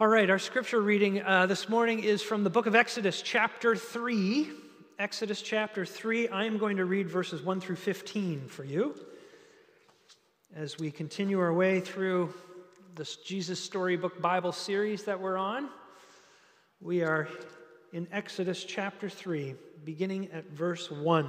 All right, our scripture reading uh, this morning is from the book of Exodus, chapter 3. Exodus chapter 3. I am going to read verses 1 through 15 for you as we continue our way through this Jesus Storybook Bible series that we're on. We are in Exodus chapter 3, beginning at verse 1.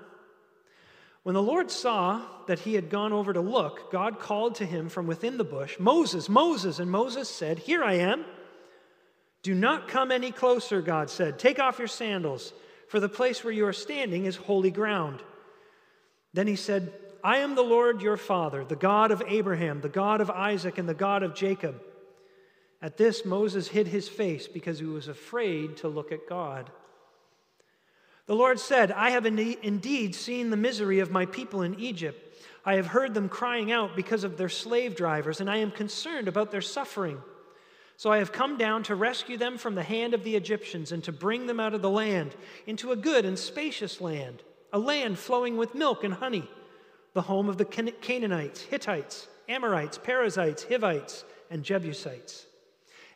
When the Lord saw that he had gone over to look, God called to him from within the bush, Moses, Moses. And Moses said, Here I am. Do not come any closer, God said. Take off your sandals, for the place where you are standing is holy ground. Then he said, I am the Lord your Father, the God of Abraham, the God of Isaac, and the God of Jacob. At this, Moses hid his face because he was afraid to look at God. The Lord said, I have indeed seen the misery of my people in Egypt. I have heard them crying out because of their slave drivers, and I am concerned about their suffering. So I have come down to rescue them from the hand of the Egyptians and to bring them out of the land into a good and spacious land, a land flowing with milk and honey, the home of the Canaanites, Hittites, Amorites, Perizzites, Hivites, and Jebusites.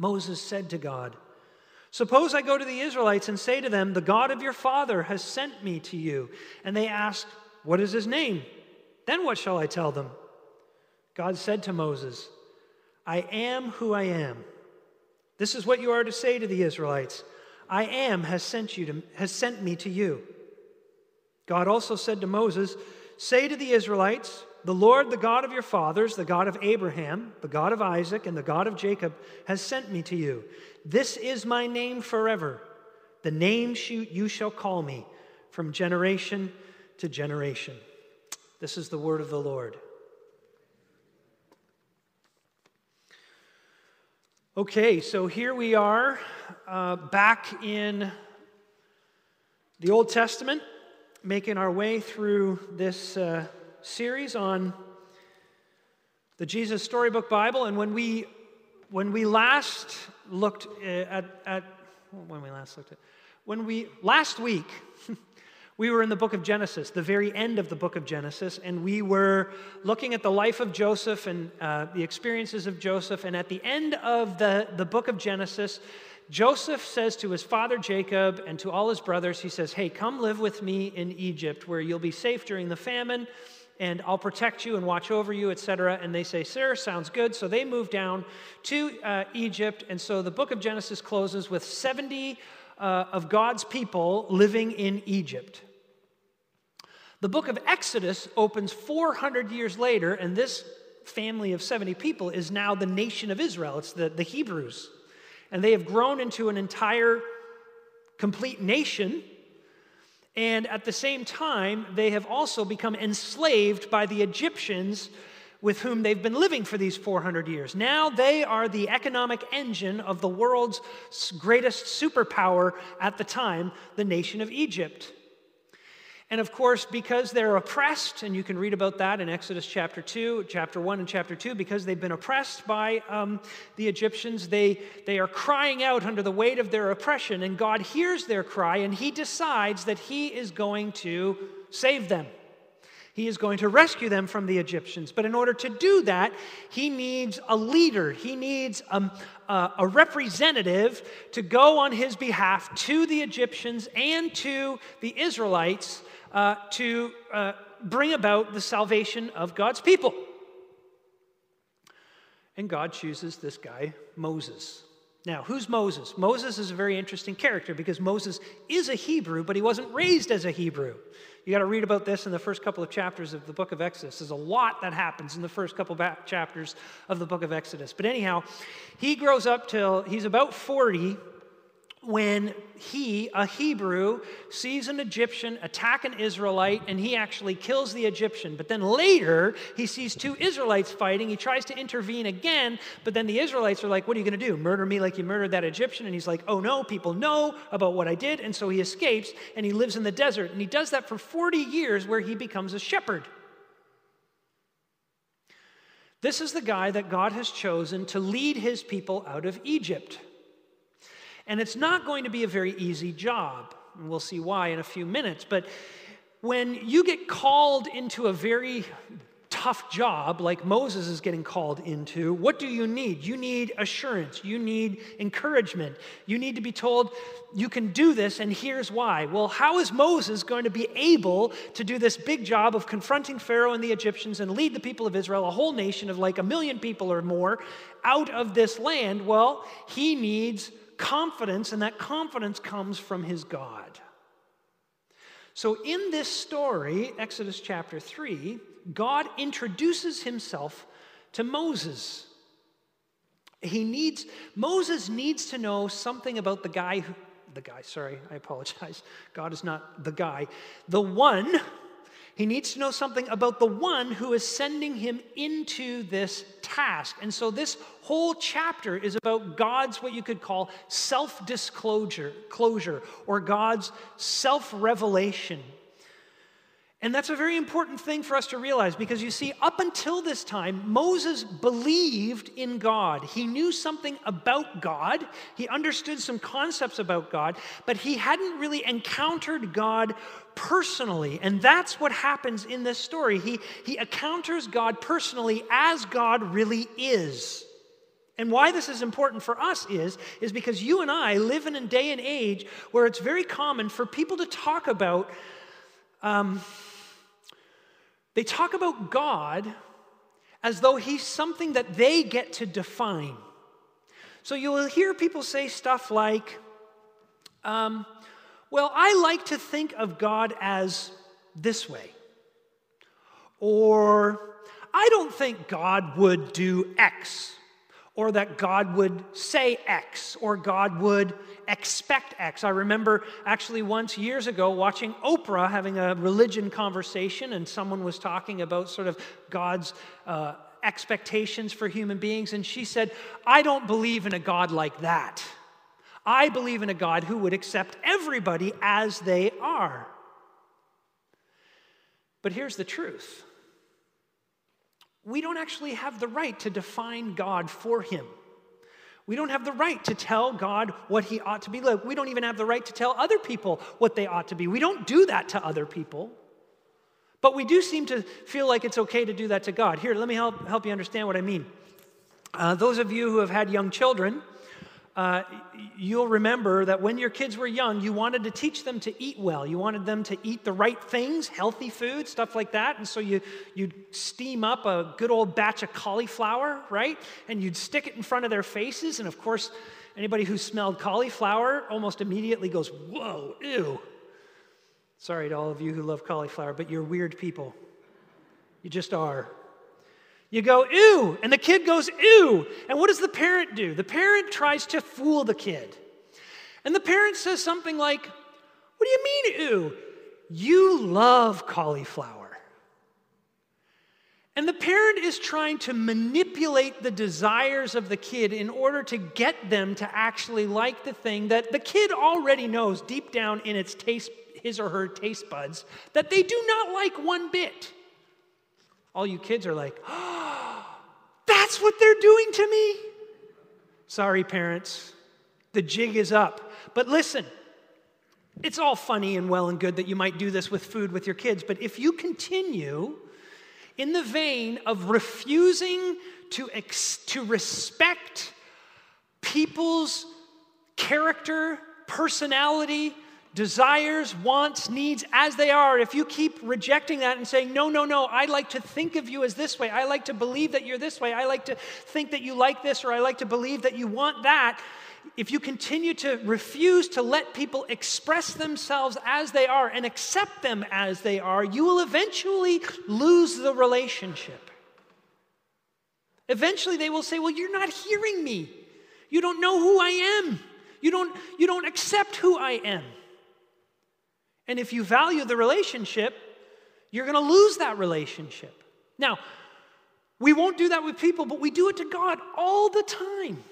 Moses said to God, Suppose I go to the Israelites and say to them, The God of your father has sent me to you. And they ask, What is his name? Then what shall I tell them? God said to Moses, I am who I am. This is what you are to say to the Israelites I am has sent, you to, has sent me to you. God also said to Moses, Say to the Israelites, the Lord, the God of your fathers, the God of Abraham, the God of Isaac, and the God of Jacob, has sent me to you. This is my name forever, the name you shall call me from generation to generation. This is the word of the Lord. Okay, so here we are uh, back in the Old Testament, making our way through this. Uh, series on the Jesus Storybook Bible. And when we, when we last looked at, at when we last looked at, when we, last week, we were in the book of Genesis, the very end of the book of Genesis, and we were looking at the life of Joseph and uh, the experiences of Joseph. And at the end of the, the book of Genesis, Joseph says to his father Jacob and to all his brothers, he says, Hey, come live with me in Egypt where you'll be safe during the famine and I'll protect you and watch over you, etc. And they say, Sir, sounds good. So they move down to uh, Egypt. And so the book of Genesis closes with 70 uh, of God's people living in Egypt. The book of Exodus opens 400 years later, and this family of 70 people is now the nation of Israel. It's the, the Hebrews. And they have grown into an entire complete nation and at the same time, they have also become enslaved by the Egyptians with whom they've been living for these 400 years. Now they are the economic engine of the world's greatest superpower at the time, the nation of Egypt. And of course, because they're oppressed, and you can read about that in Exodus chapter 2, chapter 1, and chapter 2, because they've been oppressed by um, the Egyptians, they, they are crying out under the weight of their oppression, and God hears their cry, and He decides that He is going to save them. He is going to rescue them from the Egyptians. But in order to do that, he needs a leader. He needs a, a, a, representative to go on his behalf to the Egyptians and to the Israelites uh, to uh, bring about the salvation of God's people. And God chooses this guy, Moses. Now, who's Moses? Moses is a very interesting character because Moses is a Hebrew, but he wasn't raised as a Hebrew. You got to read about this in the first couple of chapters of the book of Exodus. There's a lot that happens in the first couple chapters of the book of Exodus. But anyhow, he grows up till he's about 40 when he, a Hebrew, sees an Egyptian attack an Israelite and he actually kills the Egyptian. But then later, he sees two Israelites fighting. He tries to intervene again, but then the Israelites are like, What are you going to do? Murder me like you murdered that Egyptian? And he's like, Oh no, people know about what I did. And so he escapes and he lives in the desert. And he does that for 40 years where he becomes a shepherd. This is the guy that God has chosen to lead his people out of Egypt. And it's not going to be a very easy job. And we'll see why in a few minutes. But when you get called into a very tough job like Moses is getting called into, what do you need? You need assurance. You need encouragement. You need to be told, you can do this, and here's why. Well, how is Moses going to be able to do this big job of confronting Pharaoh and the Egyptians and lead the people of Israel, a whole nation of like a million people or more, out of this land? Well, he needs confidence, and that confidence comes from his God. So, in this story, Exodus chapter 3, God introduces himself to Moses. He needs, Moses needs to know something about the guy who, the guy, sorry, I apologize. God is not the guy. The one he needs to know something about the one who is sending him into this task. And so this whole chapter is about God's what you could call self-disclosure, closure, or God's self-revelation. And that's a very important thing for us to realize because you see, up until this time, Moses believed in God. He knew something about God, he understood some concepts about God, but he hadn't really encountered God personally. And that's what happens in this story. He, he encounters God personally as God really is. And why this is important for us is, is because you and I live in a day and age where it's very common for people to talk about. Um, they talk about God as though he's something that they get to define. So you'll hear people say stuff like, um, well, I like to think of God as this way. Or, I don't think God would do X or that God would say X, or God would expect X. I remember actually once years ago watching Oprah having a religion conversation, and someone was talking about sort of God's uh, expectations for human beings, and she said, I don't believe in a God like that. I believe in a God who would accept everybody as they are. But here's the truth we don't actually have the right to define God for him. We don't have the right to tell God what he ought to be like. We don't even have the right to tell other people what they ought to be. We don't do that to other people. But we do seem to feel like it's okay to do that to God. Here, let me help, help you understand what I mean. Uh, those of you who have had young children, uh, you'll remember that when your kids were young, you wanted to teach them to eat well. You wanted them to eat the right things, healthy food, stuff like that. And so you, you'd steam up a good old batch of cauliflower, right? And you'd stick it in front of their faces. And of course, anybody who smelled cauliflower almost immediately goes, Whoa, ew. Sorry to all of you who love cauliflower, but you're weird people. You just are. You go, ew, and the kid goes, ew. And what does the parent do? The parent tries to fool the kid. And the parent says something like, What do you mean, ew? You love cauliflower. And the parent is trying to manipulate the desires of the kid in order to get them to actually like the thing that the kid already knows deep down in its taste, his or her taste buds, that they do not like one bit. All you kids are like, oh, that's what they're doing to me? Sorry, parents, the jig is up. But listen, it's all funny and well and good that you might do this with food with your kids, but if you continue in the vein of refusing to, ex- to respect people's character, personality, desires, wants, needs as they are, if you keep rejecting that and saying, no, no, no, I like to think of you as this way, I like to believe that you're this way, I like to think that you like this, or I like to believe that you want that, if you continue to refuse to let people express themselves as they are and accept them as they are, you will eventually lose the relationship. Eventually, they will say, Well, you're not hearing me. You don't know who I am. You don't, you don't accept who I am. And if you value the relationship, you're going to lose that relationship. Now, we won't do that with people, but we do it to God all the time.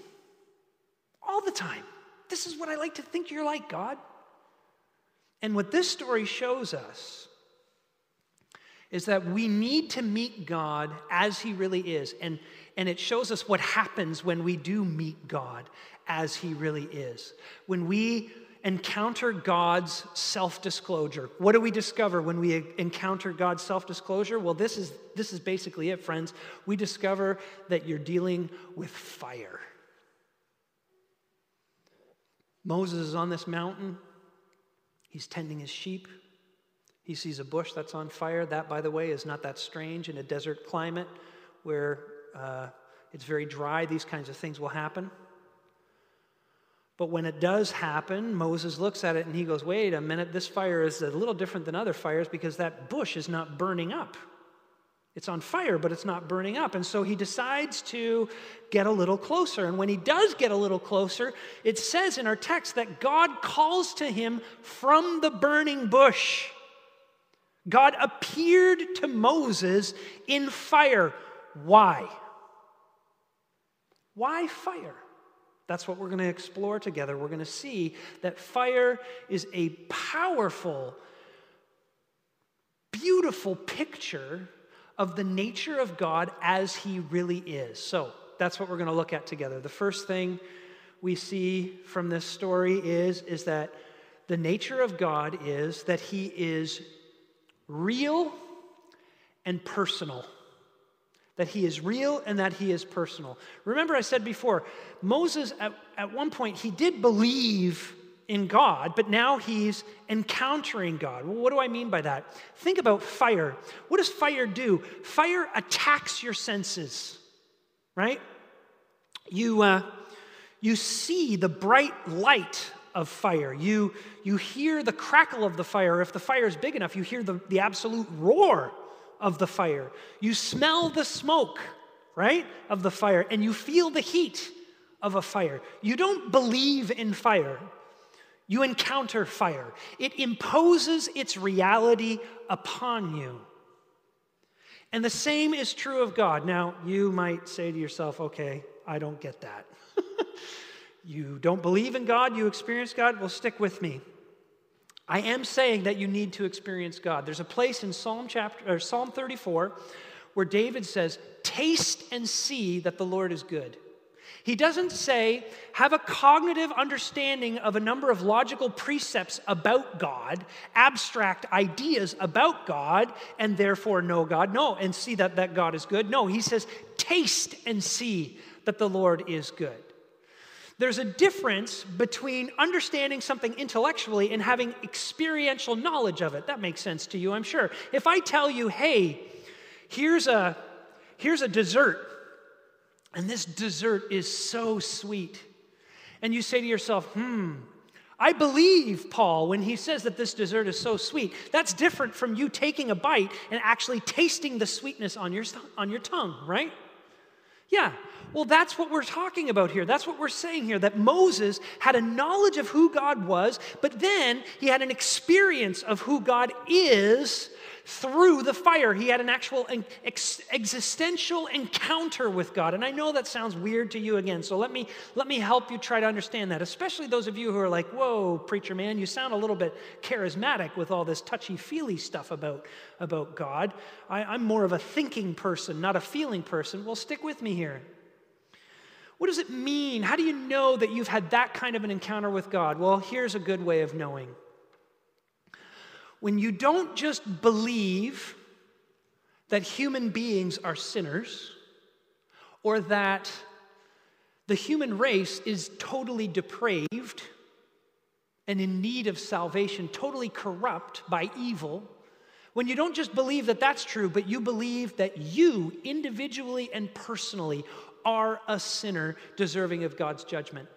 All the time. This is what I like to think you're like, God. And what this story shows us is that we need to meet God as He really is. And, and it shows us what happens when we do meet God as He really is. When we encounter God's self disclosure. What do we discover when we encounter God's self disclosure? Well, this is, this is basically it, friends. We discover that you're dealing with fire. Moses is on this mountain, he's tending his sheep. He sees a bush that's on fire. That, by the way, is not that strange in a desert climate where uh, it's very dry. These kinds of things will happen. But when it does happen, Moses looks at it and he goes, wait a minute, this fire is a little different than other fires because that bush is not burning up. It's on fire, but it's not burning up. And so he decides to get a little closer. And when he does get a little closer, it says in our text that God calls to him from the burning bush. God appeared to Moses in fire. Why? Why fire? That's what we're going to explore together. We're going to see that fire is a powerful, beautiful picture of the nature of God as He really is. So that's what we're going to look at together. The first thing we see from this story is, is that the nature of God is that He is real and personal that he is real and that he is personal. Remember, I said before, Moses, at, at one point, he did believe in God, but now he's encountering God. Well, what do I mean by that? Think about fire. What does fire do? Fire attacks your senses, right? You, uh, you see the bright light of fire. You, you hear the crackle of the fire. If the fire is big enough, you hear the, the absolute roar of the fire. You smell the smoke, right, of the fire, and you feel the heat of a fire. You don't believe in fire, you encounter fire. It imposes its reality upon you. And the same is true of God. Now, you might say to yourself, okay, I don't get that. you don't believe in God, you experience God, well, stick with me. I am saying that you need to experience God. There's a place in Psalm chapter or Psalm 34 where David says, "Taste and see that the Lord is good." He doesn't say, have a cognitive understanding of a number of logical precepts about God, abstract ideas about God, and therefore know God. No, and see that, that God is good. No, he says, taste and see that the Lord is good. There's a difference between understanding something intellectually and having experiential knowledge of it. That makes sense to you, I'm sure. If I tell you, hey, here's a, here's a dessert, and this dessert is so sweet, and you say to yourself, hmm, I believe Paul when he says that this dessert is so sweet. That's different from you taking a bite and actually tasting the sweetness on your, on your tongue, right? Yeah, well, that's what we're talking about here. That's what we're saying here that Moses had a knowledge of who God was, but then he had an experience of who God is through the fire. He had an actual ex- existential encounter with God. And I know that sounds weird to you again, so let me, let me help you try to understand that, especially those of you who are like, whoa, preacher man, you sound a little bit charismatic with all this touchy feely stuff about, about God. I, I'm more of a thinking person, not a feeling person. Well, stick with me here. What does it mean? How do you know that you've had that kind of an encounter with God? Well, here's a good way of knowing. When you don't just believe that human beings are sinners or that the human race is totally depraved and in need of salvation, totally corrupt by evil, when you don't just believe that that's true, but you believe that you individually and personally are a sinner deserving of God's judgment.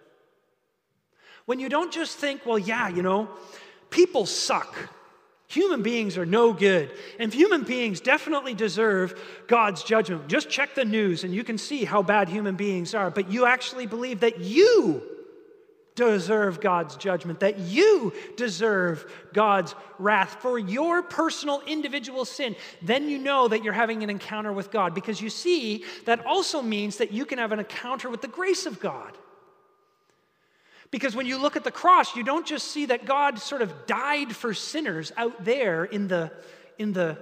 When you don't just think, well, yeah, you know, people suck. Human beings are no good. And human beings definitely deserve God's judgment. Just check the news and you can see how bad human beings are. But you actually believe that you deserve God's judgment, that you deserve God's wrath for your personal individual sin, then you know that you're having an encounter with God because you see that also means that you can have an encounter with the grace of God. Because when you look at the cross, you don't just see that God sort of died for sinners out there in the, in the,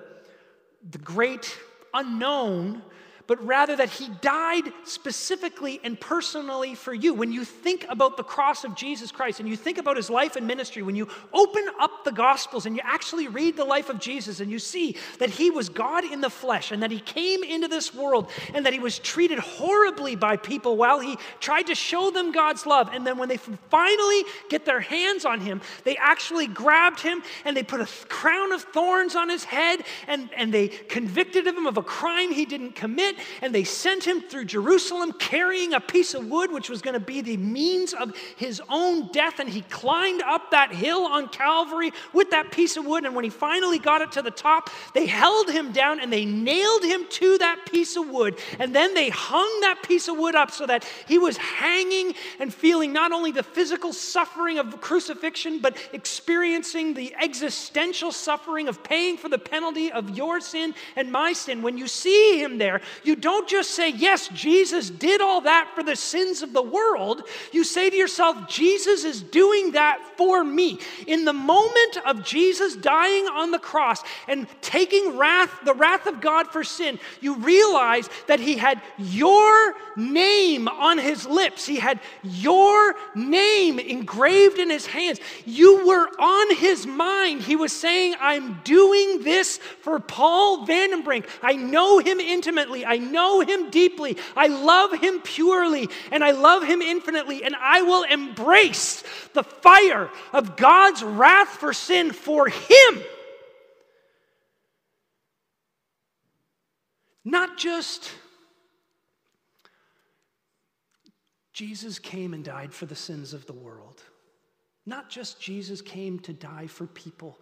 the great unknown, but rather that he died specifically and personally for you. When you think about the cross of Jesus Christ and you think about his life and ministry, when you open up the Gospels and you actually read the life of Jesus and you see that he was God in the flesh and that he came into this world and that he was treated horribly by people while he tried to show them God's love. And then when they finally get their hands on him, they actually grabbed him and they put a crown of thorns on his head and, and they convicted him of a crime he didn't commit and they sent him through Jerusalem carrying a piece of wood, which was going to be the means of his own death. And he climbed up that hill on Calvary with that piece of wood. And when he finally got it to the top, they held him down and they nailed him to that piece of wood. And then they hung that piece of wood up so that he was hanging and feeling not only the physical suffering of crucifixion, but experiencing the existential suffering of paying for the penalty of your sin and my sin. When you see him there, you don't just say, Yes, Jesus did all that for the sins of the world. You say to yourself, Jesus is doing that for me. In the moment of Jesus dying on the cross and taking wrath, the wrath of God for sin, you realize that he had your name on his lips. He had your name engraved in his hands. You were on his mind. He was saying, I'm doing this for Paul Vandenbrink. I know him intimately. I know him deeply. I love him purely and I love him infinitely. And I will embrace the fire of God's wrath for sin for him. Not just Jesus came and died for the sins of the world. Not just Jesus came to die for people.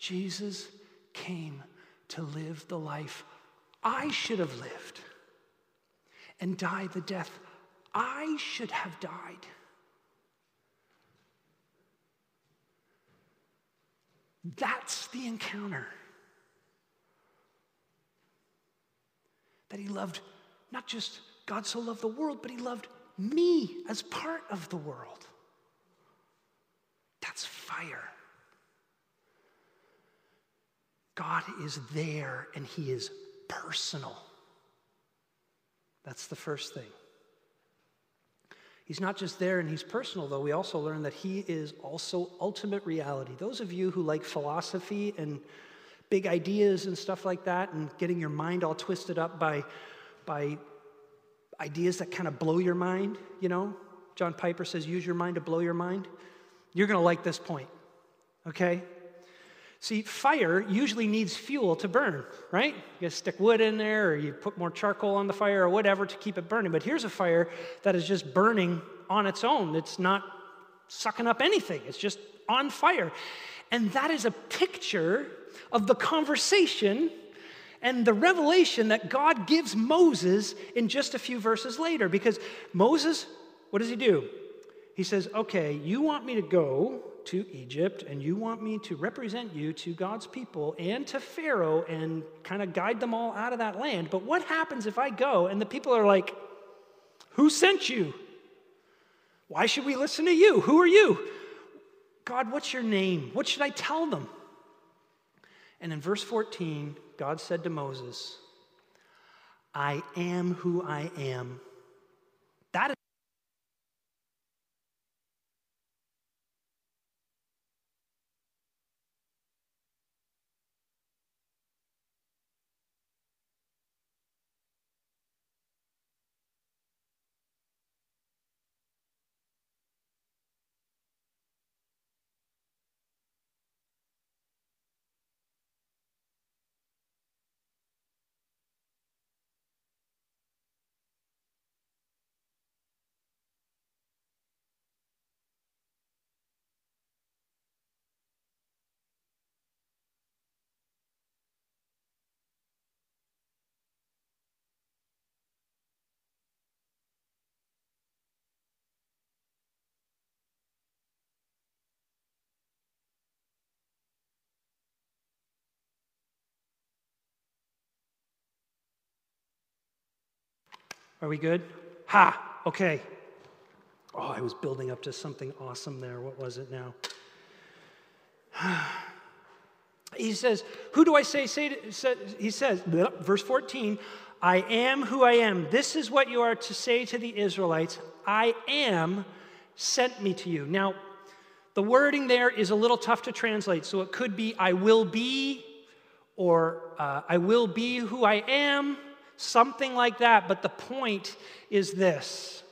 Jesus came to live the life I should have lived and die the death I should have died. That's the encounter. That he loved not just God so loved the world, but he loved me as part of the world. That's fire. God is there and he is personal. That's the first thing. He's not just there and he's personal, though. We also learn that he is also ultimate reality. Those of you who like philosophy and big ideas and stuff like that, and getting your mind all twisted up by, by ideas that kind of blow your mind, you know, John Piper says, use your mind to blow your mind. You're going to like this point, okay? See, fire usually needs fuel to burn, right? You stick wood in there, or you put more charcoal on the fire, or whatever to keep it burning. But here's a fire that is just burning on its own. It's not sucking up anything, it's just on fire. And that is a picture of the conversation and the revelation that God gives Moses in just a few verses later. Because Moses, what does he do? He says, Okay, you want me to go to Egypt and you want me to represent you to God's people and to Pharaoh and kind of guide them all out of that land. But what happens if I go and the people are like, Who sent you? Why should we listen to you? Who are you? God, what's your name? What should I tell them? And in verse 14, God said to Moses, I am who I am. Are we good? Ha! Okay. Oh, I was building up to something awesome there. What was it now? he says, Who do I say? say to, he says, verse 14, I am who I am. This is what you are to say to the Israelites I am sent me to you. Now, the wording there is a little tough to translate, so it could be I will be, or uh, I will be who I am, something like that. But the point is this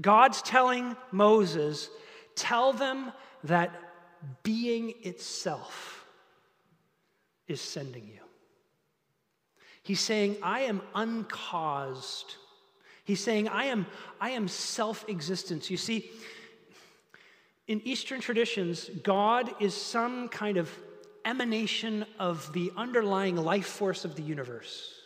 God's telling Moses, tell them that being itself is sending you. He's saying, I am uncaused. He's saying, I am, I am self existence. You see, in Eastern traditions, God is some kind of emanation of the underlying life force of the universe.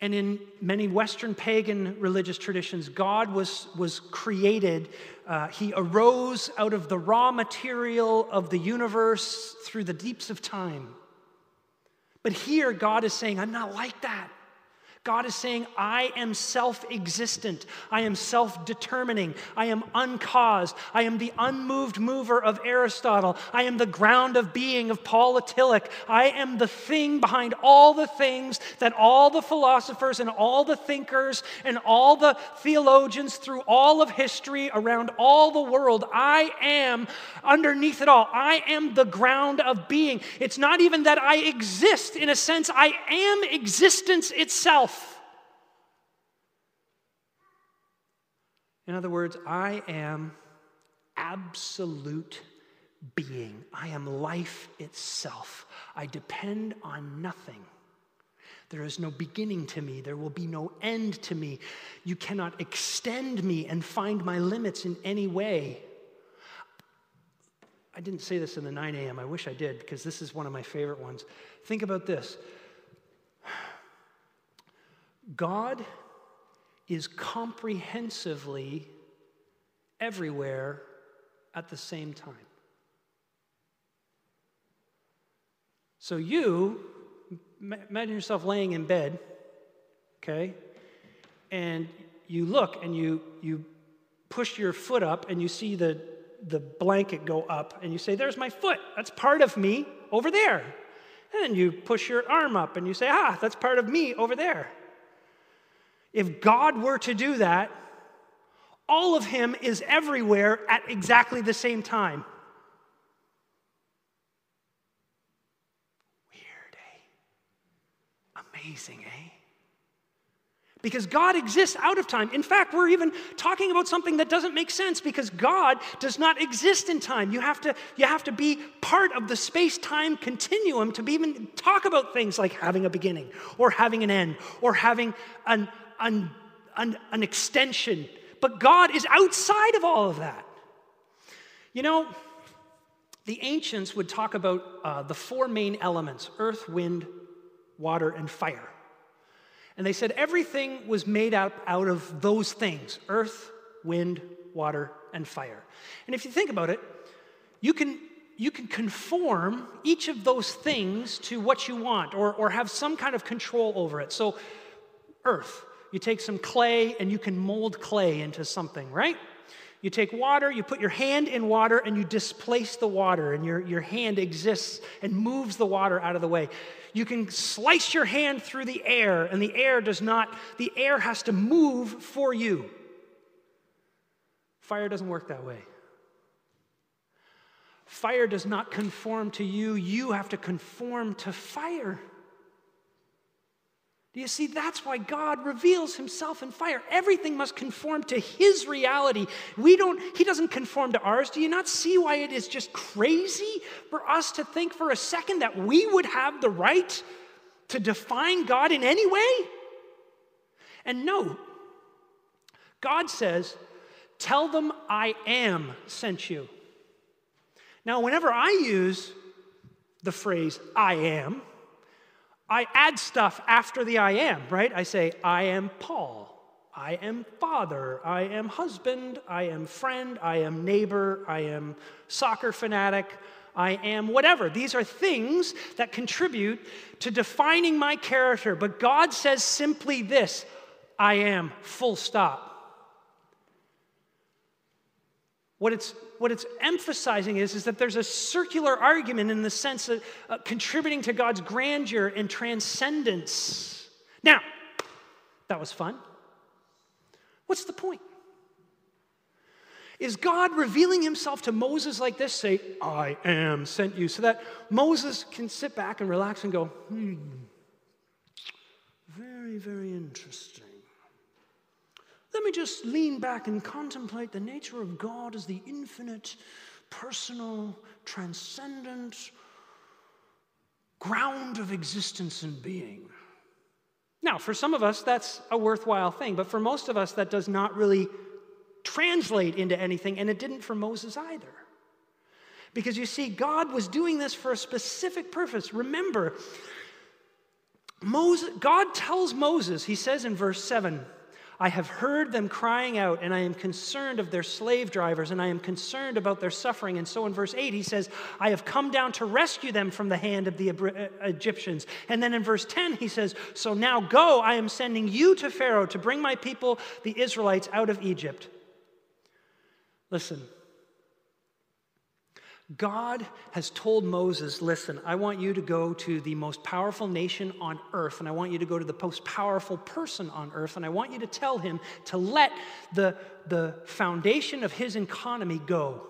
And in many Western pagan religious traditions, God was, was created. Uh, he arose out of the raw material of the universe through the deeps of time. But here, God is saying, I'm not like that. God is saying, I am self existent. I am self determining. I am uncaused. I am the unmoved mover of Aristotle. I am the ground of being of Paul Tillich. I am the thing behind all the things that all the philosophers and all the thinkers and all the theologians through all of history around all the world, I am underneath it all. I am the ground of being. It's not even that I exist in a sense, I am existence itself. In other words, I am absolute being. I am life itself. I depend on nothing. There is no beginning to me. There will be no end to me. You cannot extend me and find my limits in any way. I didn't say this in the 9 a.m. I wish I did because this is one of my favorite ones. Think about this God is comprehensively everywhere at the same time. So you imagine yourself laying in bed, okay? And you look and you you push your foot up and you see the the blanket go up and you say, There's my foot. That's part of me over there. And then you push your arm up and you say, Ah, that's part of me over there. If God were to do that, all of Him is everywhere at exactly the same time. Weird, eh? Amazing, eh? Because God exists out of time. In fact, we're even talking about something that doesn't make sense because God does not exist in time. You have to, you have to be part of the space time continuum to even talk about things like having a beginning or having an end or having an, an, an, an extension, but God is outside of all of that. You know, the ancients would talk about uh, the four main elements earth, wind, water, and fire. And they said everything was made up out of those things earth, wind, water, and fire. And if you think about it, you can, you can conform each of those things to what you want or, or have some kind of control over it. So, earth, you take some clay and you can mold clay into something, right? You take water, you put your hand in water, and you displace the water, and your, your hand exists and moves the water out of the way. You can slice your hand through the air, and the air does not, the air has to move for you. Fire doesn't work that way. Fire does not conform to you, you have to conform to fire. Do you see? That's why God reveals himself in fire. Everything must conform to his reality. We don't, he doesn't conform to ours. Do you not see why it is just crazy for us to think for a second that we would have the right to define God in any way? And no, God says, Tell them I am sent you. Now, whenever I use the phrase I am, I add stuff after the I am, right? I say, I am Paul. I am father. I am husband. I am friend. I am neighbor. I am soccer fanatic. I am whatever. These are things that contribute to defining my character. But God says simply this I am, full stop. What it's, what it's emphasizing is, is that there's a circular argument in the sense of uh, contributing to God's grandeur and transcendence. Now, that was fun. What's the point? Is God revealing himself to Moses like this, say, I am sent you, so that Moses can sit back and relax and go, hmm, very, very interesting. Let me just lean back and contemplate the nature of God as the infinite, personal, transcendent ground of existence and being. Now, for some of us, that's a worthwhile thing, but for most of us, that does not really translate into anything, and it didn't for Moses either. Because you see, God was doing this for a specific purpose. Remember, Moses, God tells Moses, he says in verse 7, I have heard them crying out, and I am concerned of their slave drivers, and I am concerned about their suffering. And so in verse 8, he says, I have come down to rescue them from the hand of the uh, Egyptians. And then in verse 10, he says, So now go, I am sending you to Pharaoh to bring my people, the Israelites, out of Egypt. Listen, God has told Moses, listen, I want you to go to the most powerful nation on earth, and I want you to go to the most powerful person on earth, and I want you to tell him to let the, the foundation of his economy go.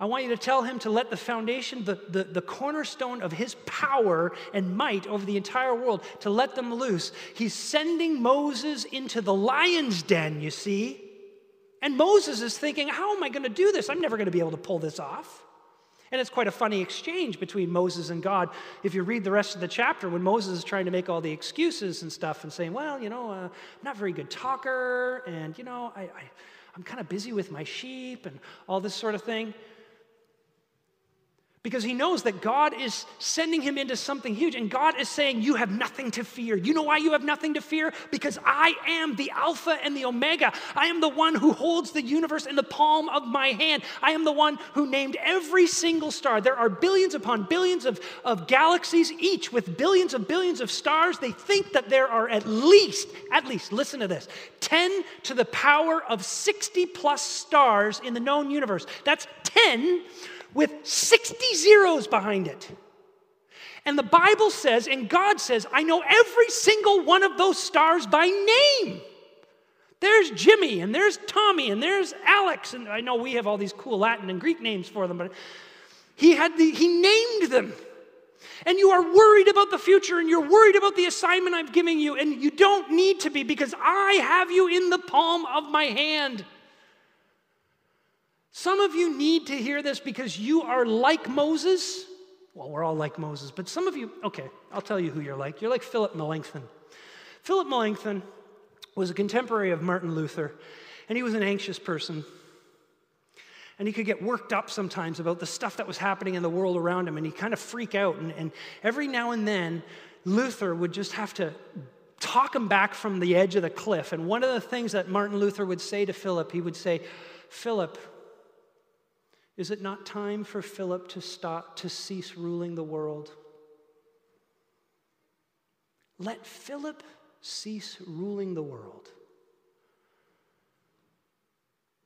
I want you to tell him to let the foundation, the, the, the cornerstone of his power and might over the entire world, to let them loose. He's sending Moses into the lion's den, you see. And Moses is thinking, how am I going to do this? I'm never going to be able to pull this off. And it's quite a funny exchange between Moses and God. If you read the rest of the chapter, when Moses is trying to make all the excuses and stuff and saying, well, you know, uh, I'm not a very good talker, and, you know, I, I, I'm kind of busy with my sheep and all this sort of thing because he knows that God is sending him into something huge. And God is saying, You have nothing to fear. You know why you have nothing to fear? Because I am the Alpha and the Omega. I am the one who holds the universe in the palm of my hand. I am the one who named every single star. There are billions upon billions of, of galaxies, each with billions of billions of stars. They think that there are at least, at least, listen to this 10 to the power of 60 plus stars in the known universe. That's 10 with 60 zeros behind it. And the Bible says, and God says, I know every single one of those stars by name. There's Jimmy, and there's Tommy, and there's Alex. And I know we have all these cool Latin and Greek names for them, but he had the, he named them. And you are worried about the future and you're worried about the assignment I'm giving you, and you don't need to be because I have you in the palm of my hand. Some of you need to hear this because you are like Moses. Well, we're all like Moses, but some of you, okay, I'll tell you who you're like. You're like Philip Melanchthon. Philip Melanchthon was a contemporary of Martin Luther, and he was an anxious person. And he could get worked up sometimes about the stuff that was happening in the world around him, and he'd kind of freak out. And, and every now and then, Luther would just have to talk him back from the edge of the cliff. And one of the things that Martin Luther would say to Philip, he would say, Philip, is it not time for Philip to stop to cease ruling the world? Let Philip cease ruling the world.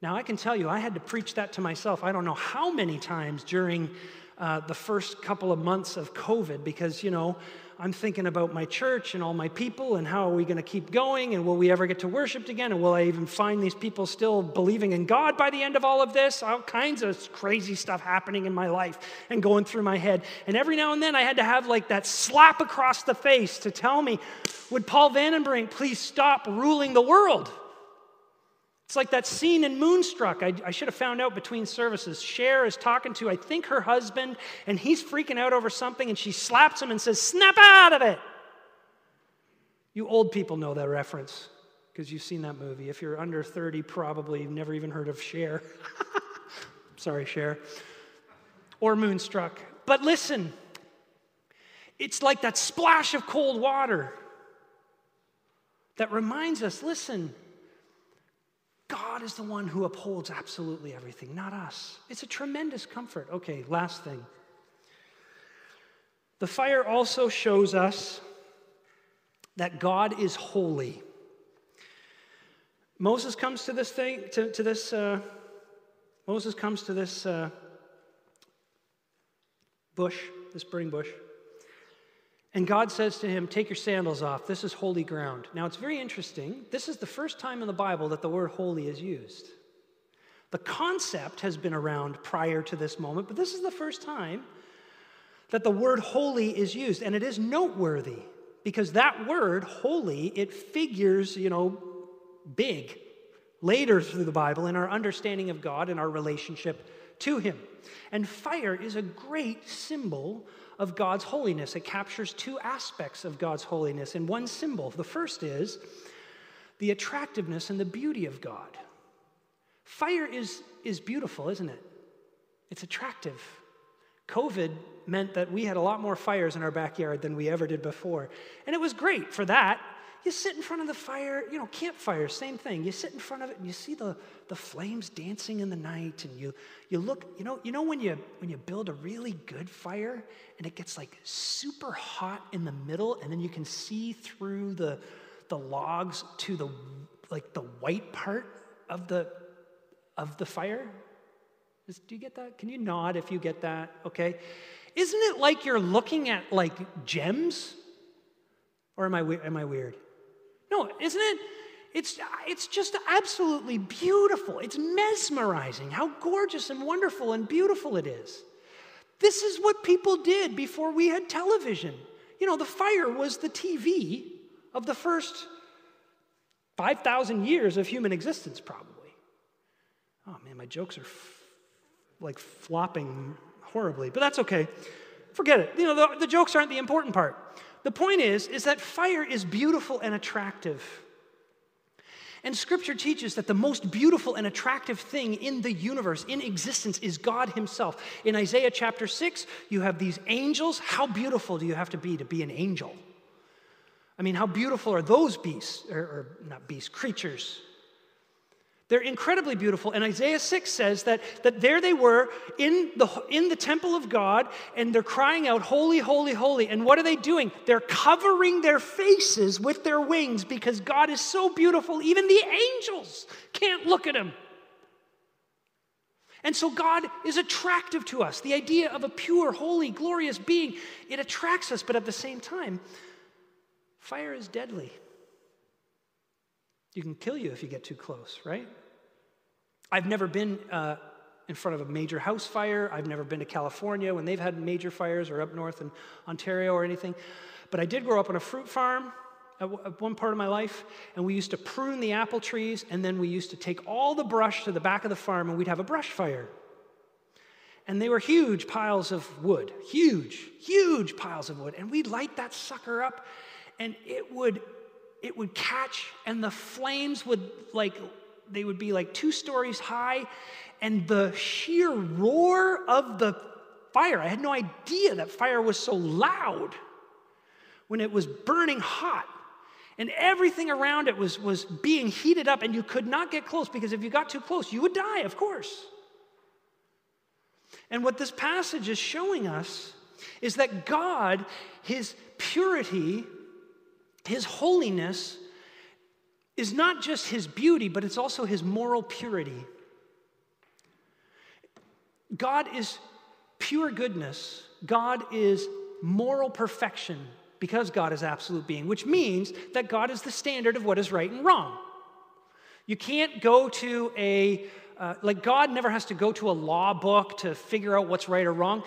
Now, I can tell you, I had to preach that to myself. I don't know how many times during uh, the first couple of months of COVID because, you know, I'm thinking about my church and all my people and how are we going to keep going and will we ever get to worship again and will I even find these people still believing in God by the end of all of this? All kinds of crazy stuff happening in my life and going through my head. And every now and then I had to have like that slap across the face to tell me, would Paul Vandenbrink please stop ruling the world? It's like that scene in Moonstruck. I, I, should have found out between services. Cher is talking to, I think, her husband, and he's freaking out over something, and she slaps him and says, Snap out of it! You old people know that reference because you've seen that movie. If you're under 30, probably you've never even heard of Cher. Sorry, Cher. Or Moonstruck. But listen, it's like that splash of cold water that reminds us listen, God is the one who upholds absolutely everything, not us. It's a tremendous comfort. Okay, last thing. The fire also shows us that God is holy. Moses comes to this thing, to, to this, uh, Moses comes to this uh, bush, this burning bush, and God says to him, Take your sandals off. This is holy ground. Now, it's very interesting. This is the first time in the Bible that the word holy is used. The concept has been around prior to this moment, but this is the first time that the word holy is used. And it is noteworthy because that word, holy, it figures, you know, big later through the Bible in our understanding of God and our relationship to Him. And fire is a great symbol of God's holiness. It captures two aspects of God's holiness in one symbol. The first is the attractiveness and the beauty of God. Fire is, is beautiful, isn't it? It's attractive. COVID meant that we had a lot more fires in our backyard than we ever did before. And it was great for that. You sit in front of the fire, you know, campfire, same thing. You sit in front of it and you see the, the flames dancing in the night and you, you look, you know, you know when you when you build a really good fire and it gets like super hot in the middle and then you can see through the the logs to the like the white part of the of the fire? do you get that? Can you nod if you get that? Okay. Isn't it like you're looking at like gems? Or am I, am I weird? No, isn't it? It's, it's just absolutely beautiful. It's mesmerizing how gorgeous and wonderful and beautiful it is. This is what people did before we had television. You know, the fire was the TV of the first 5,000 years of human existence, probably. Oh man, my jokes are f- like flopping horribly, but that's okay. Forget it. You know, the, the jokes aren't the important part. The point is, is that fire is beautiful and attractive. And scripture teaches that the most beautiful and attractive thing in the universe, in existence, is God Himself. In Isaiah chapter 6, you have these angels. How beautiful do you have to be to be an angel? I mean, how beautiful are those beasts, or, or not beasts, creatures? They're incredibly beautiful. And Isaiah 6 says that, that there they were in the, in the temple of God, and they're crying out, Holy, holy, holy. And what are they doing? They're covering their faces with their wings because God is so beautiful, even the angels can't look at him. And so God is attractive to us. The idea of a pure, holy, glorious being, it attracts us, but at the same time, fire is deadly. You can kill you if you get too close, right? I've never been uh, in front of a major house fire. I've never been to California when they've had major fires or up north in Ontario or anything. But I did grow up on a fruit farm at, at one part of my life, and we used to prune the apple trees, and then we used to take all the brush to the back of the farm, and we'd have a brush fire. And they were huge piles of wood, huge, huge piles of wood. And we'd light that sucker up, and it would it would catch and the flames would like they would be like two stories high and the sheer roar of the fire i had no idea that fire was so loud when it was burning hot. And everything around it was, was being heated up and you could not get close because if you got too close you would die of course. And what this passage is showing us is that god his purity his holiness is not just his beauty, but it's also his moral purity. God is pure goodness, God is moral perfection because God is absolute being, which means that God is the standard of what is right and wrong. You can't go to a, uh, like, God never has to go to a law book to figure out what's right or wrong.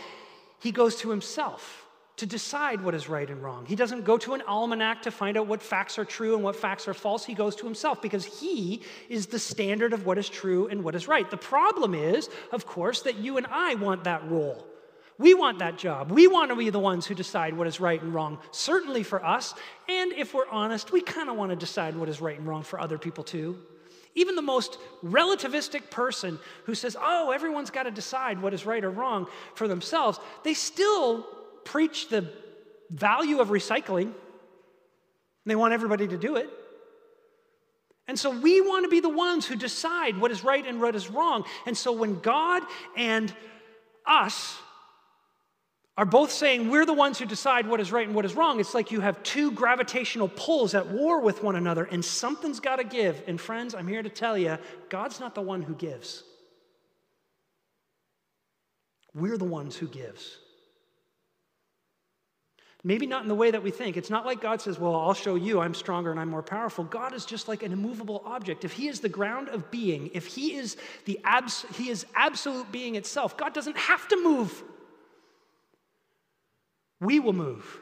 He goes to himself to decide what is right and wrong. He doesn't go to an almanac to find out what facts are true and what facts are false. He goes to himself because he is the standard of what is true and what is right. The problem is, of course, that you and I want that role. We want that job. We want to be the ones who decide what is right and wrong, certainly for us. And if we're honest, we kind of want to decide what is right and wrong for other people too. Even the most relativistic person who says, oh, everyone's got to decide what is right or wrong for themselves, they still preach the value of recycling. They want everybody to do it. And so we want to be the ones who decide what is right and what is wrong. And so when God and us are both saying we're the ones who decide what is right and what is wrong. It's like you have two gravitational pulls at war with one another, and something's got to give. And friends, I'm here to tell you God's not the one who gives, we're the ones who gives. Maybe not in the way that we think. It's not like God says, Well, I'll show you I'm stronger and I'm more powerful. God is just like an immovable object. If He is the ground of being, if He is the abs- He is absolute being itself, God doesn't have to move we will move.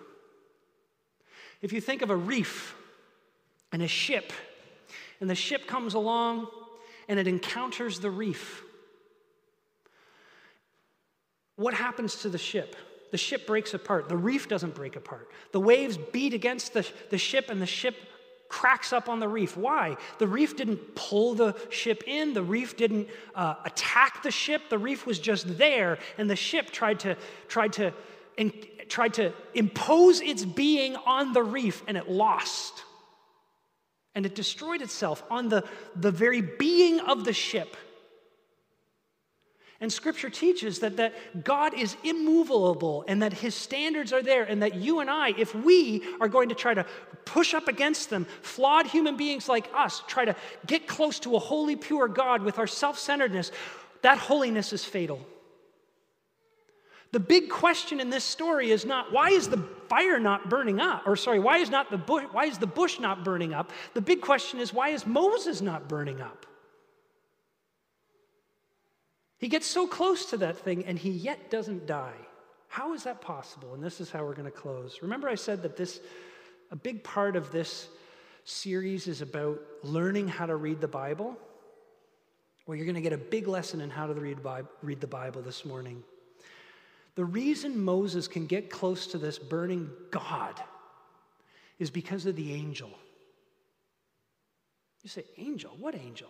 If you think of a reef and a ship, and the ship comes along and it encounters the reef, what happens to the ship? The ship breaks apart. The reef doesn't break apart. The waves beat against the, the ship, and the ship cracks up on the reef. Why? The reef didn't pull the ship in, the reef didn't uh, attack the ship, the reef was just there, and the ship tried to, tried to and tried to impose its being on the reef and it lost. And it destroyed itself on the, the very being of the ship. And scripture teaches that, that God is immovable and that his standards are there, and that you and I, if we are going to try to push up against them, flawed human beings like us, try to get close to a holy, pure God with our self centeredness, that holiness is fatal. The big question in this story is not why is the fire not burning up? Or sorry, why is not the bush, why is the bush not burning up? The big question is why is Moses not burning up? He gets so close to that thing and he yet doesn't die. How is that possible? And this is how we're going to close. Remember I said that this a big part of this series is about learning how to read the Bible? Well, you're going to get a big lesson in how to read, read the Bible this morning. The reason Moses can get close to this burning God is because of the angel. You say, angel? What angel?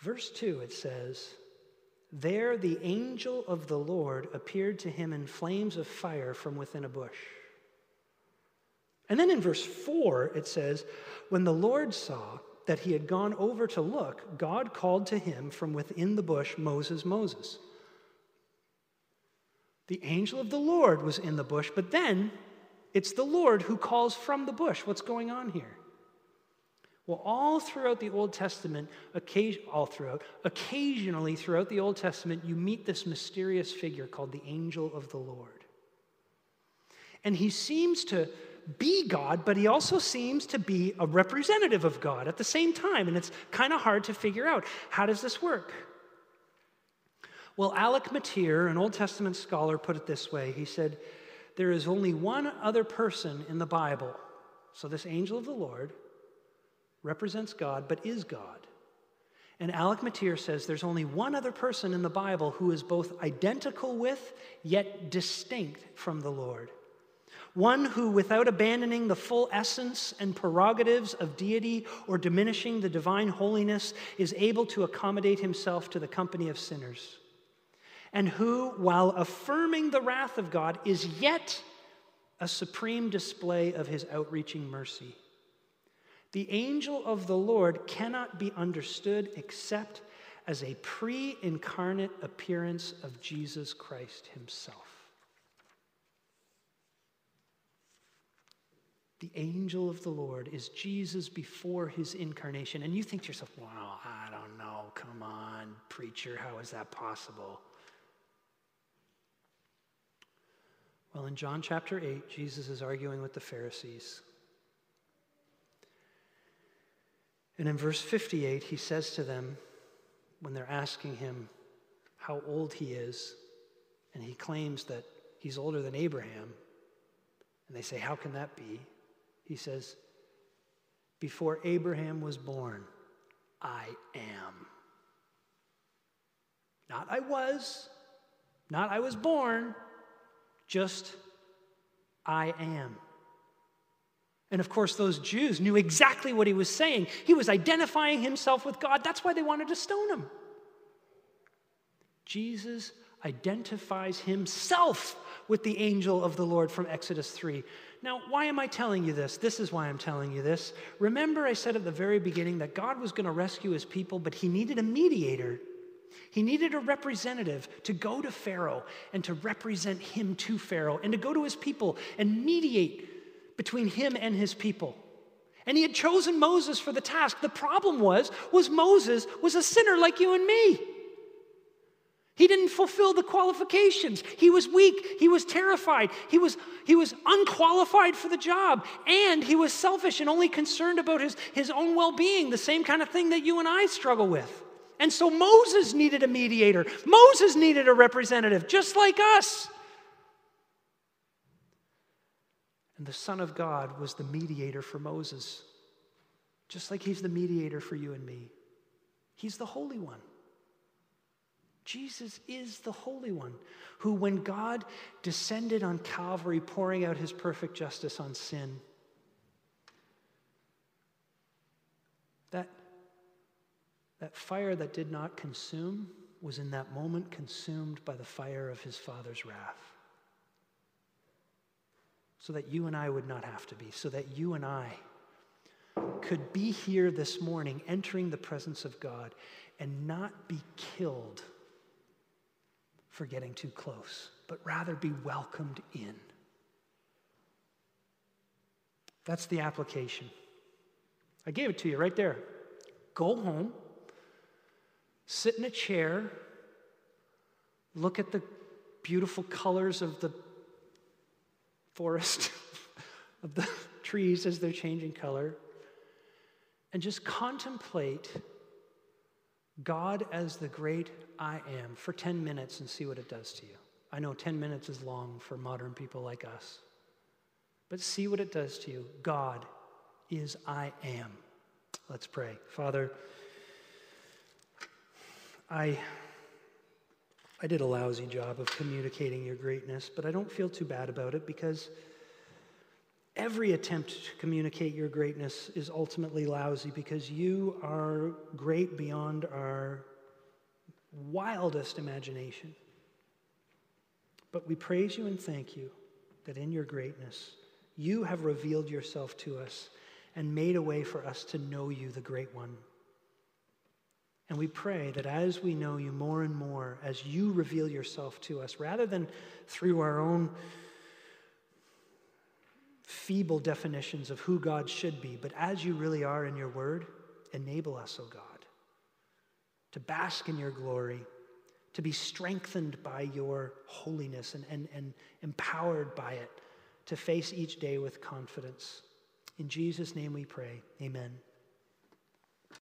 Verse 2, it says, There the angel of the Lord appeared to him in flames of fire from within a bush. And then in verse 4, it says, When the Lord saw that he had gone over to look, God called to him from within the bush, Moses, Moses. The angel of the Lord was in the bush, but then it's the Lord who calls from the bush. What's going on here? Well, all throughout the Old Testament, all throughout, occasionally throughout the Old Testament, you meet this mysterious figure called the angel of the Lord. And he seems to be God, but he also seems to be a representative of God at the same time. And it's kind of hard to figure out how does this work? Well, Alec Motyer, an Old Testament scholar, put it this way He said, There is only one other person in the Bible. So this angel of the Lord represents God, but is God. And Alec Motyer says there's only one other person in the Bible who is both identical with, yet distinct from the Lord. One who, without abandoning the full essence and prerogatives of deity or diminishing the divine holiness, is able to accommodate himself to the company of sinners and who, while affirming the wrath of God, is yet a supreme display of his outreaching mercy. The angel of the Lord cannot be understood except as a pre incarnate appearance of Jesus Christ himself. The angel of the Lord is Jesus before his incarnation. And you think to yourself, wow, I don't know, come on, preacher, how is that possible? Well, in John chapter 8, Jesus is arguing with the Pharisees. And in verse 58, he says to them, when they're asking him how old he is, and he claims that he's older than Abraham, and they say, How can that be? He says, Before Abraham was born, I am. Not I was, not I was born, just I am. And of course, those Jews knew exactly what he was saying. He was identifying himself with God. That's why they wanted to stone him. Jesus identifies himself with the angel of the Lord from Exodus 3. Now, why am I telling you this? This is why I'm telling you this. Remember, I said at the very beginning that God was going to rescue his people, but he needed a mediator. He needed a representative to go to Pharaoh and to represent him to Pharaoh and to go to his people and mediate between him and his people. And he had chosen Moses for the task. The problem was was Moses was a sinner like you and me. He didn't fulfill the qualifications. He was weak. He was terrified. He was, he was unqualified for the job. And he was selfish and only concerned about his, his own well being, the same kind of thing that you and I struggle with. And so Moses needed a mediator. Moses needed a representative, just like us. And the Son of God was the mediator for Moses, just like he's the mediator for you and me. He's the Holy One. Jesus is the Holy One who, when God descended on Calvary, pouring out his perfect justice on sin, that that fire that did not consume was in that moment consumed by the fire of his Father's wrath. So that you and I would not have to be, so that you and I could be here this morning entering the presence of God and not be killed for getting too close, but rather be welcomed in. That's the application. I gave it to you right there. Go home sit in a chair, look at the beautiful colors of the forest, of the trees as they're changing color, and just contemplate God as the great I am for 10 minutes and see what it does to you. I know 10 minutes is long for modern people like us, but see what it does to you. God is I am. Let's pray. Father, I, I did a lousy job of communicating your greatness, but I don't feel too bad about it because every attempt to communicate your greatness is ultimately lousy because you are great beyond our wildest imagination. But we praise you and thank you that in your greatness, you have revealed yourself to us and made a way for us to know you, the great one. And we pray that as we know you more and more, as you reveal yourself to us, rather than through our own feeble definitions of who God should be, but as you really are in your word, enable us, O oh God, to bask in your glory, to be strengthened by your holiness and, and, and empowered by it, to face each day with confidence. In Jesus' name we pray. Amen.